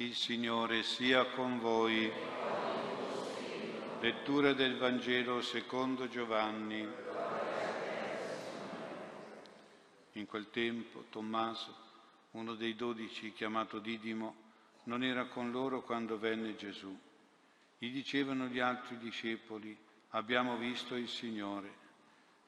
Il Signore sia con voi. Lettura del Vangelo secondo Giovanni. In quel tempo Tommaso, uno dei dodici chiamato Didimo, non era con loro quando venne Gesù. Gli dicevano gli altri discepoli, abbiamo visto il Signore.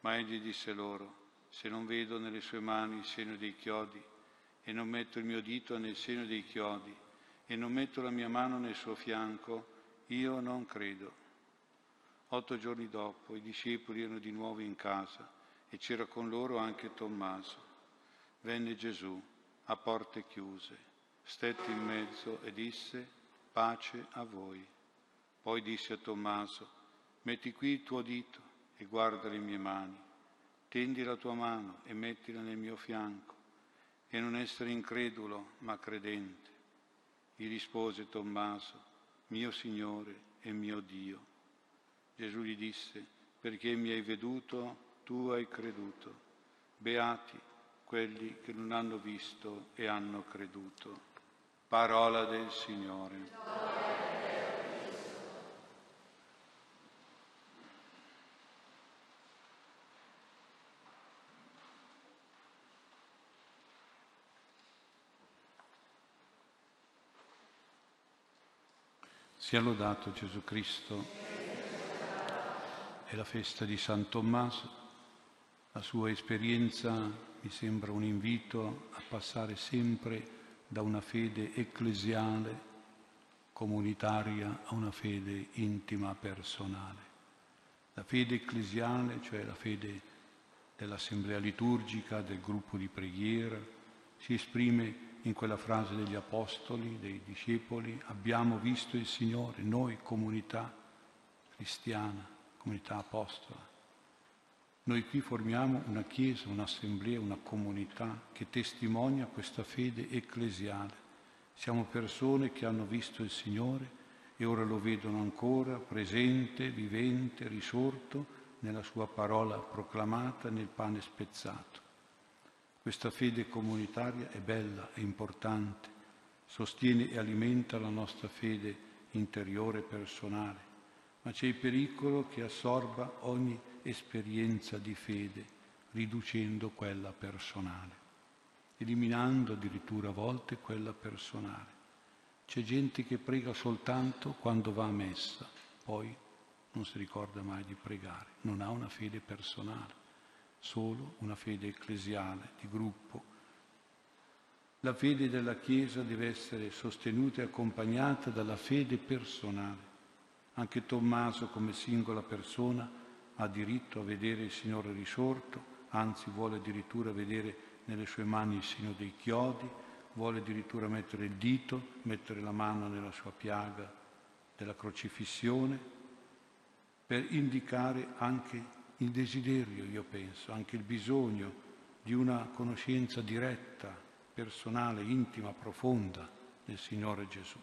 Ma egli disse loro, se non vedo nelle sue mani il segno dei chiodi e non metto il mio dito nel segno dei chiodi e non metto la mia mano nel suo fianco, io non credo. Otto giorni dopo i discepoli erano di nuovo in casa e c'era con loro anche Tommaso. Venne Gesù a porte chiuse, stette in mezzo e disse pace a voi. Poi disse a Tommaso, metti qui il tuo dito e guarda le mie mani, tendi la tua mano e mettila nel mio fianco e non essere incredulo ma credente. Gli rispose Tommaso, mio Signore e mio Dio. Gesù gli disse, perché mi hai veduto, tu hai creduto. Beati quelli che non hanno visto e hanno creduto. Parola del Signore. Sia lodato Gesù Cristo. È la festa di San Tommaso. La sua esperienza mi sembra un invito a passare sempre da una fede ecclesiale, comunitaria, a una fede intima, personale. La fede ecclesiale, cioè la fede dell'assemblea liturgica, del gruppo di preghiera, si esprime in quella frase degli apostoli, dei discepoli, abbiamo visto il Signore, noi comunità cristiana, comunità apostola. Noi qui formiamo una chiesa, un'assemblea, una comunità che testimonia questa fede ecclesiale. Siamo persone che hanno visto il Signore e ora lo vedono ancora presente, vivente, risorto nella sua parola proclamata nel pane spezzato. Questa fede comunitaria è bella, è importante, sostiene e alimenta la nostra fede interiore e personale, ma c'è il pericolo che assorba ogni esperienza di fede, riducendo quella personale, eliminando addirittura a volte quella personale. C'è gente che prega soltanto quando va a messa, poi non si ricorda mai di pregare, non ha una fede personale solo una fede ecclesiale, di gruppo. La fede della Chiesa deve essere sostenuta e accompagnata dalla fede personale. Anche Tommaso come singola persona ha diritto a vedere il Signore risorto, anzi vuole addirittura vedere nelle sue mani il segno dei chiodi, vuole addirittura mettere il dito, mettere la mano nella sua piaga della crocifissione, per indicare anche il desiderio, io penso, anche il bisogno di una conoscenza diretta, personale, intima, profonda del Signore Gesù.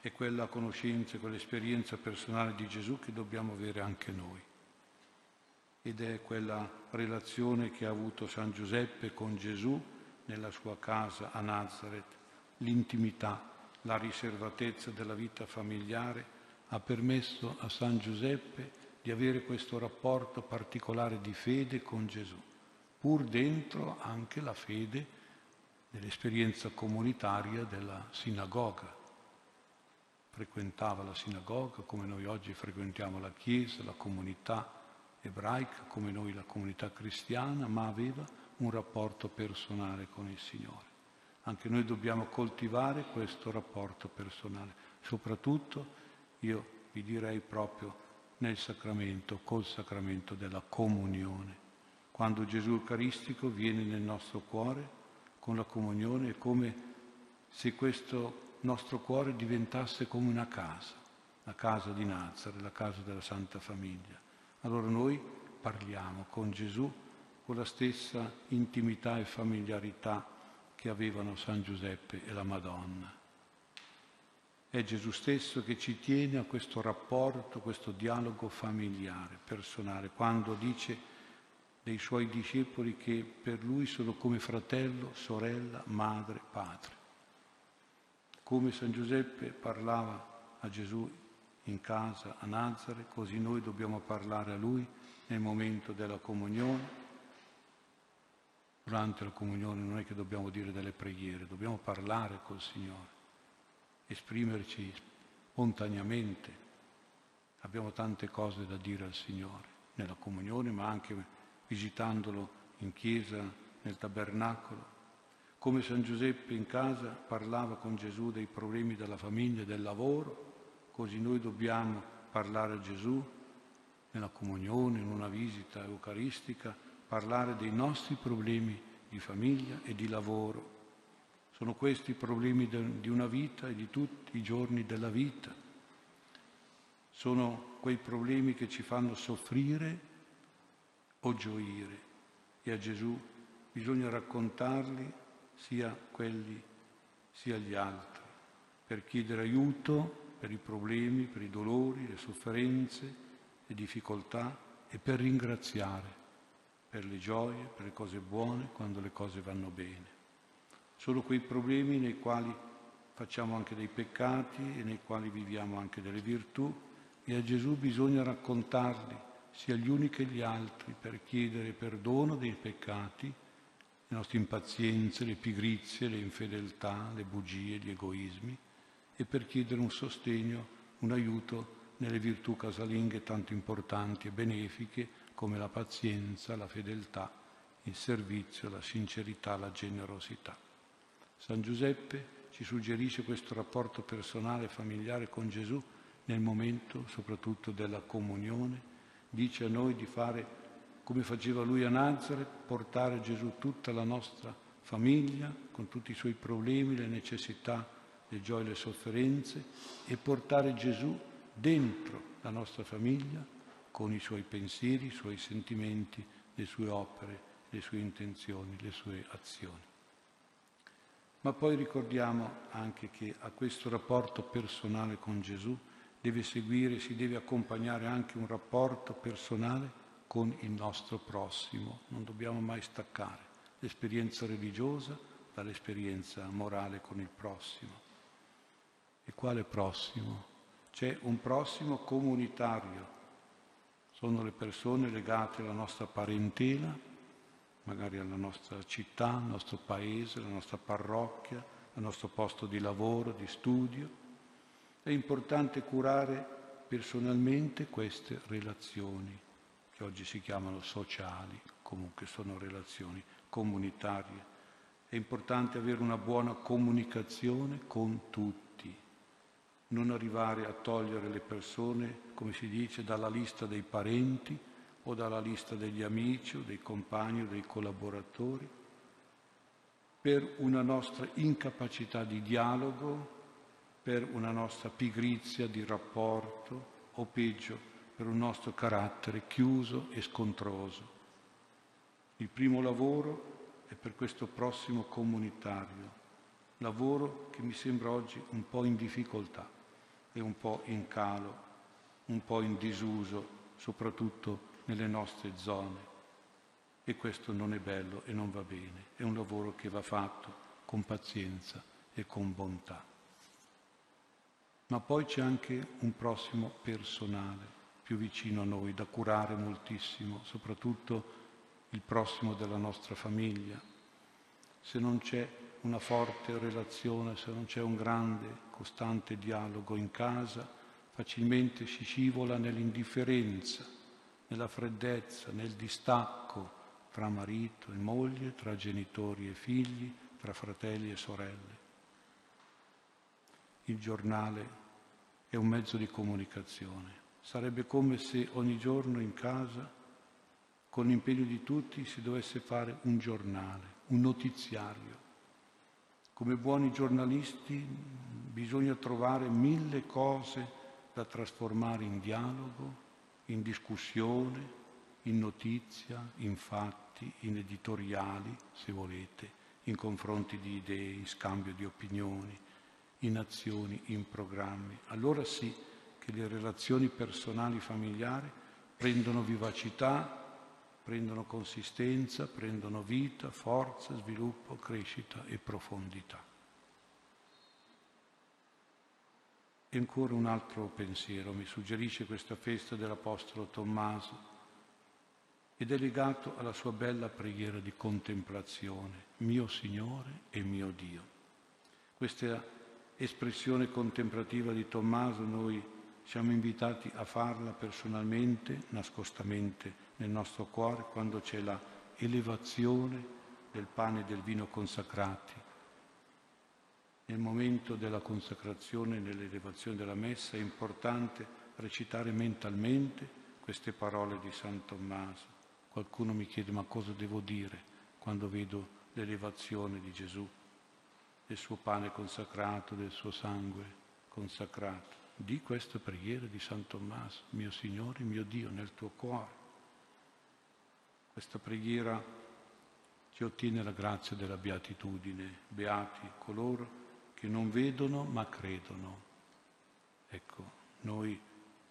È quella conoscenza, quell'esperienza personale di Gesù che dobbiamo avere anche noi. Ed è quella relazione che ha avuto San Giuseppe con Gesù nella sua casa a Nazareth, l'intimità, la riservatezza della vita familiare ha permesso a San Giuseppe di avere questo rapporto particolare di fede con Gesù, pur dentro anche la fede dell'esperienza comunitaria della sinagoga. Frequentava la sinagoga come noi oggi frequentiamo la Chiesa, la comunità ebraica, come noi la comunità cristiana, ma aveva un rapporto personale con il Signore. Anche noi dobbiamo coltivare questo rapporto personale, soprattutto io vi direi proprio nel sacramento, col sacramento della comunione. Quando Gesù Eucaristico viene nel nostro cuore, con la comunione è come se questo nostro cuore diventasse come una casa, la casa di Nazareth, la casa della Santa Famiglia. Allora noi parliamo con Gesù con la stessa intimità e familiarità che avevano San Giuseppe e la Madonna. È Gesù stesso che ci tiene a questo rapporto, questo dialogo familiare, personale, quando dice dei suoi discepoli che per lui sono come fratello, sorella, madre, padre. Come San Giuseppe parlava a Gesù in casa a Nazare, così noi dobbiamo parlare a Lui nel momento della comunione. Durante la comunione non è che dobbiamo dire delle preghiere, dobbiamo parlare col Signore, esprimerci spontaneamente. Abbiamo tante cose da dire al Signore nella comunione, ma anche visitandolo in chiesa, nel tabernacolo. Come San Giuseppe in casa parlava con Gesù dei problemi della famiglia e del lavoro, così noi dobbiamo parlare a Gesù nella comunione, in una visita eucaristica, parlare dei nostri problemi di famiglia e di lavoro. Sono questi i problemi di una vita e di tutti i giorni della vita. Sono quei problemi che ci fanno soffrire o gioire e a Gesù bisogna raccontarli sia quelli sia gli altri per chiedere aiuto per i problemi, per i dolori, le sofferenze, le difficoltà e per ringraziare per le gioie, per le cose buone, quando le cose vanno bene. Sono quei problemi nei quali facciamo anche dei peccati e nei quali viviamo anche delle virtù e a Gesù bisogna raccontarli sia gli uni che gli altri per chiedere perdono dei peccati, le nostre impazienze, le pigrizie, le infedeltà, le bugie, gli egoismi e per chiedere un sostegno, un aiuto nelle virtù casalinghe tanto importanti e benefiche come la pazienza, la fedeltà, il servizio, la sincerità, la generosità. San Giuseppe ci suggerisce questo rapporto personale e familiare con Gesù nel momento soprattutto della comunione, dice a noi di fare come faceva lui a Nazareth, portare Gesù tutta la nostra famiglia con tutti i suoi problemi, le necessità le gioie e le sofferenze e portare Gesù dentro la nostra famiglia con i suoi pensieri, i suoi sentimenti, le sue opere, le sue intenzioni, le sue azioni. Ma poi ricordiamo anche che a questo rapporto personale con Gesù deve seguire, si deve accompagnare anche un rapporto personale con il nostro prossimo. Non dobbiamo mai staccare l'esperienza religiosa dall'esperienza morale con il prossimo. E quale prossimo? C'è un prossimo comunitario. Sono le persone legate alla nostra parentela, magari alla nostra città, al nostro paese, alla nostra parrocchia, al nostro posto di lavoro, di studio. È importante curare personalmente queste relazioni, che oggi si chiamano sociali, comunque sono relazioni comunitarie. È importante avere una buona comunicazione con tutti non arrivare a togliere le persone, come si dice, dalla lista dei parenti o dalla lista degli amici o dei compagni o dei collaboratori, per una nostra incapacità di dialogo, per una nostra pigrizia di rapporto o peggio, per un nostro carattere chiuso e scontroso. Il primo lavoro è per questo prossimo comunitario, lavoro che mi sembra oggi un po' in difficoltà è un po' in calo, un po' in disuso, soprattutto nelle nostre zone. E questo non è bello e non va bene, è un lavoro che va fatto con pazienza e con bontà. Ma poi c'è anche un prossimo personale più vicino a noi, da curare moltissimo, soprattutto il prossimo della nostra famiglia. Se non c'è una forte relazione, se non c'è un grande, costante dialogo in casa, facilmente si scivola nell'indifferenza, nella freddezza, nel distacco tra marito e moglie, tra genitori e figli, tra fratelli e sorelle. Il giornale è un mezzo di comunicazione. Sarebbe come se ogni giorno in casa, con l'impegno di tutti, si dovesse fare un giornale, un notiziario come buoni giornalisti bisogna trovare mille cose da trasformare in dialogo, in discussione, in notizia, in fatti, in editoriali, se volete, in confronti di idee, in scambio di opinioni, in azioni, in programmi. Allora sì che le relazioni personali familiari prendono vivacità, prendono consistenza, prendono vita, forza, sviluppo, crescita e profondità. E ancora un altro pensiero mi suggerisce questa festa dell'Apostolo Tommaso ed è legato alla sua bella preghiera di contemplazione, mio Signore e mio Dio. Questa espressione contemplativa di Tommaso noi siamo invitati a farla personalmente, nascostamente nel nostro cuore, quando c'è la elevazione del pane e del vino consacrati. Nel momento della consacrazione, nell'elevazione della messa, è importante recitare mentalmente queste parole di San Tommaso. Qualcuno mi chiede ma cosa devo dire quando vedo l'elevazione di Gesù, del suo pane consacrato, del suo sangue consacrato. Di questa preghiera di San Tommaso, mio Signore, mio Dio, nel tuo cuore. Questa preghiera ci ottiene la grazia della beatitudine. Beati coloro che non vedono ma credono. Ecco, noi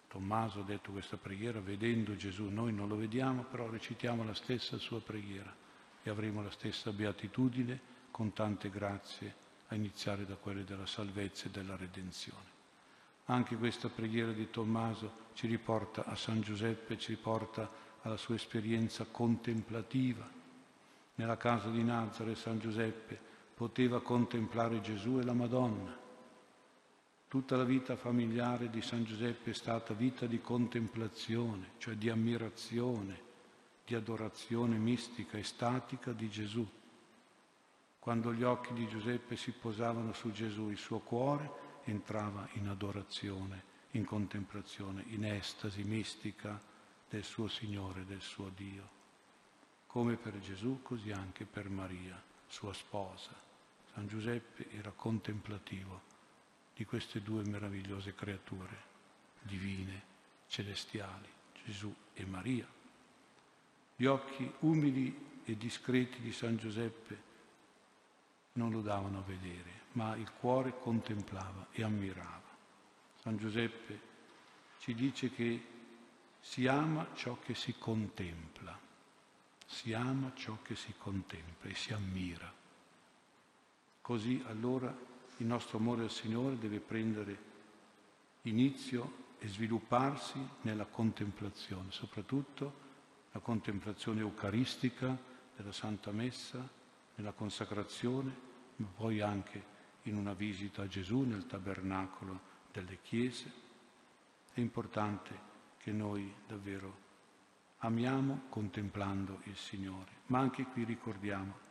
Tommaso ha detto questa preghiera vedendo Gesù, noi non lo vediamo, però recitiamo la stessa sua preghiera e avremo la stessa beatitudine con tante grazie, a iniziare da quelle della salvezza e della redenzione. Anche questa preghiera di Tommaso ci riporta a San Giuseppe, ci riporta alla sua esperienza contemplativa. Nella casa di Nazare San Giuseppe poteva contemplare Gesù e la Madonna Tutta la vita familiare di San Giuseppe è stata vita di contemplazione, cioè di ammirazione, di adorazione mistica, estatica di Gesù. Quando gli occhi di Giuseppe si posavano su Gesù, il suo cuore entrava in adorazione, in contemplazione, in estasi mistica del suo Signore, del suo Dio. Come per Gesù, così anche per Maria, sua sposa. San Giuseppe era contemplativo di queste due meravigliose creature divine, celestiali, Gesù e Maria. Gli occhi umili e discreti di San Giuseppe non lo davano a vedere, ma il cuore contemplava e ammirava. San Giuseppe ci dice che si ama ciò che si contempla, si ama ciò che si contempla e si ammira. Così allora il nostro amore al Signore deve prendere inizio e svilupparsi nella contemplazione, soprattutto la contemplazione eucaristica della Santa Messa, nella consacrazione, ma poi anche in una visita a Gesù nel tabernacolo delle chiese. È importante che noi davvero amiamo contemplando il Signore, ma anche qui ricordiamo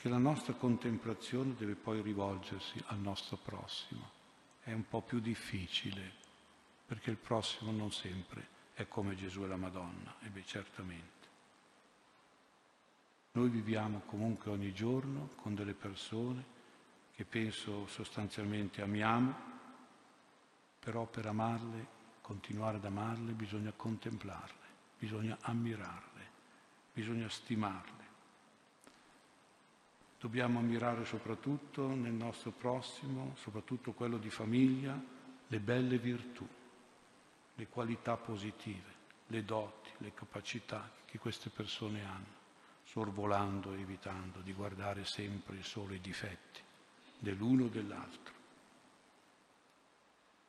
che la nostra contemplazione deve poi rivolgersi al nostro prossimo. È un po' più difficile, perché il prossimo non sempre è come Gesù e la Madonna, e beh certamente. Noi viviamo comunque ogni giorno con delle persone che penso sostanzialmente amiamo, però per amarle, continuare ad amarle, bisogna contemplarle, bisogna ammirarle, bisogna stimarle Dobbiamo ammirare soprattutto nel nostro prossimo, soprattutto quello di famiglia, le belle virtù, le qualità positive, le doti, le capacità che queste persone hanno, sorvolando e evitando di guardare sempre solo i difetti dell'uno o dell'altro.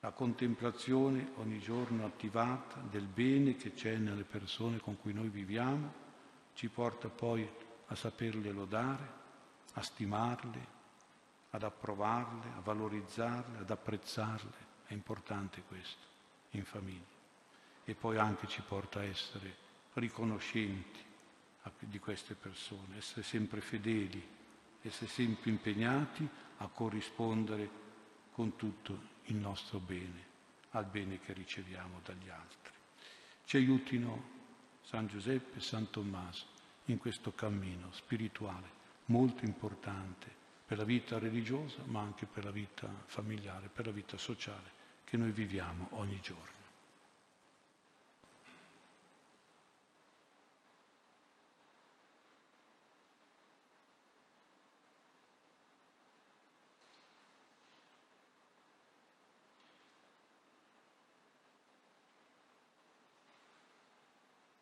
La contemplazione ogni giorno attivata del bene che c'è nelle persone con cui noi viviamo ci porta poi a saperle lodare, a stimarle, ad approvarle, a valorizzarle, ad apprezzarle. È importante questo in famiglia. E poi anche ci porta a essere riconoscenti di queste persone, essere sempre fedeli, essere sempre impegnati a corrispondere con tutto il nostro bene al bene che riceviamo dagli altri. Ci aiutino San Giuseppe e San Tommaso in questo cammino spirituale molto importante per la vita religiosa, ma anche per la vita familiare, per la vita sociale che noi viviamo ogni giorno.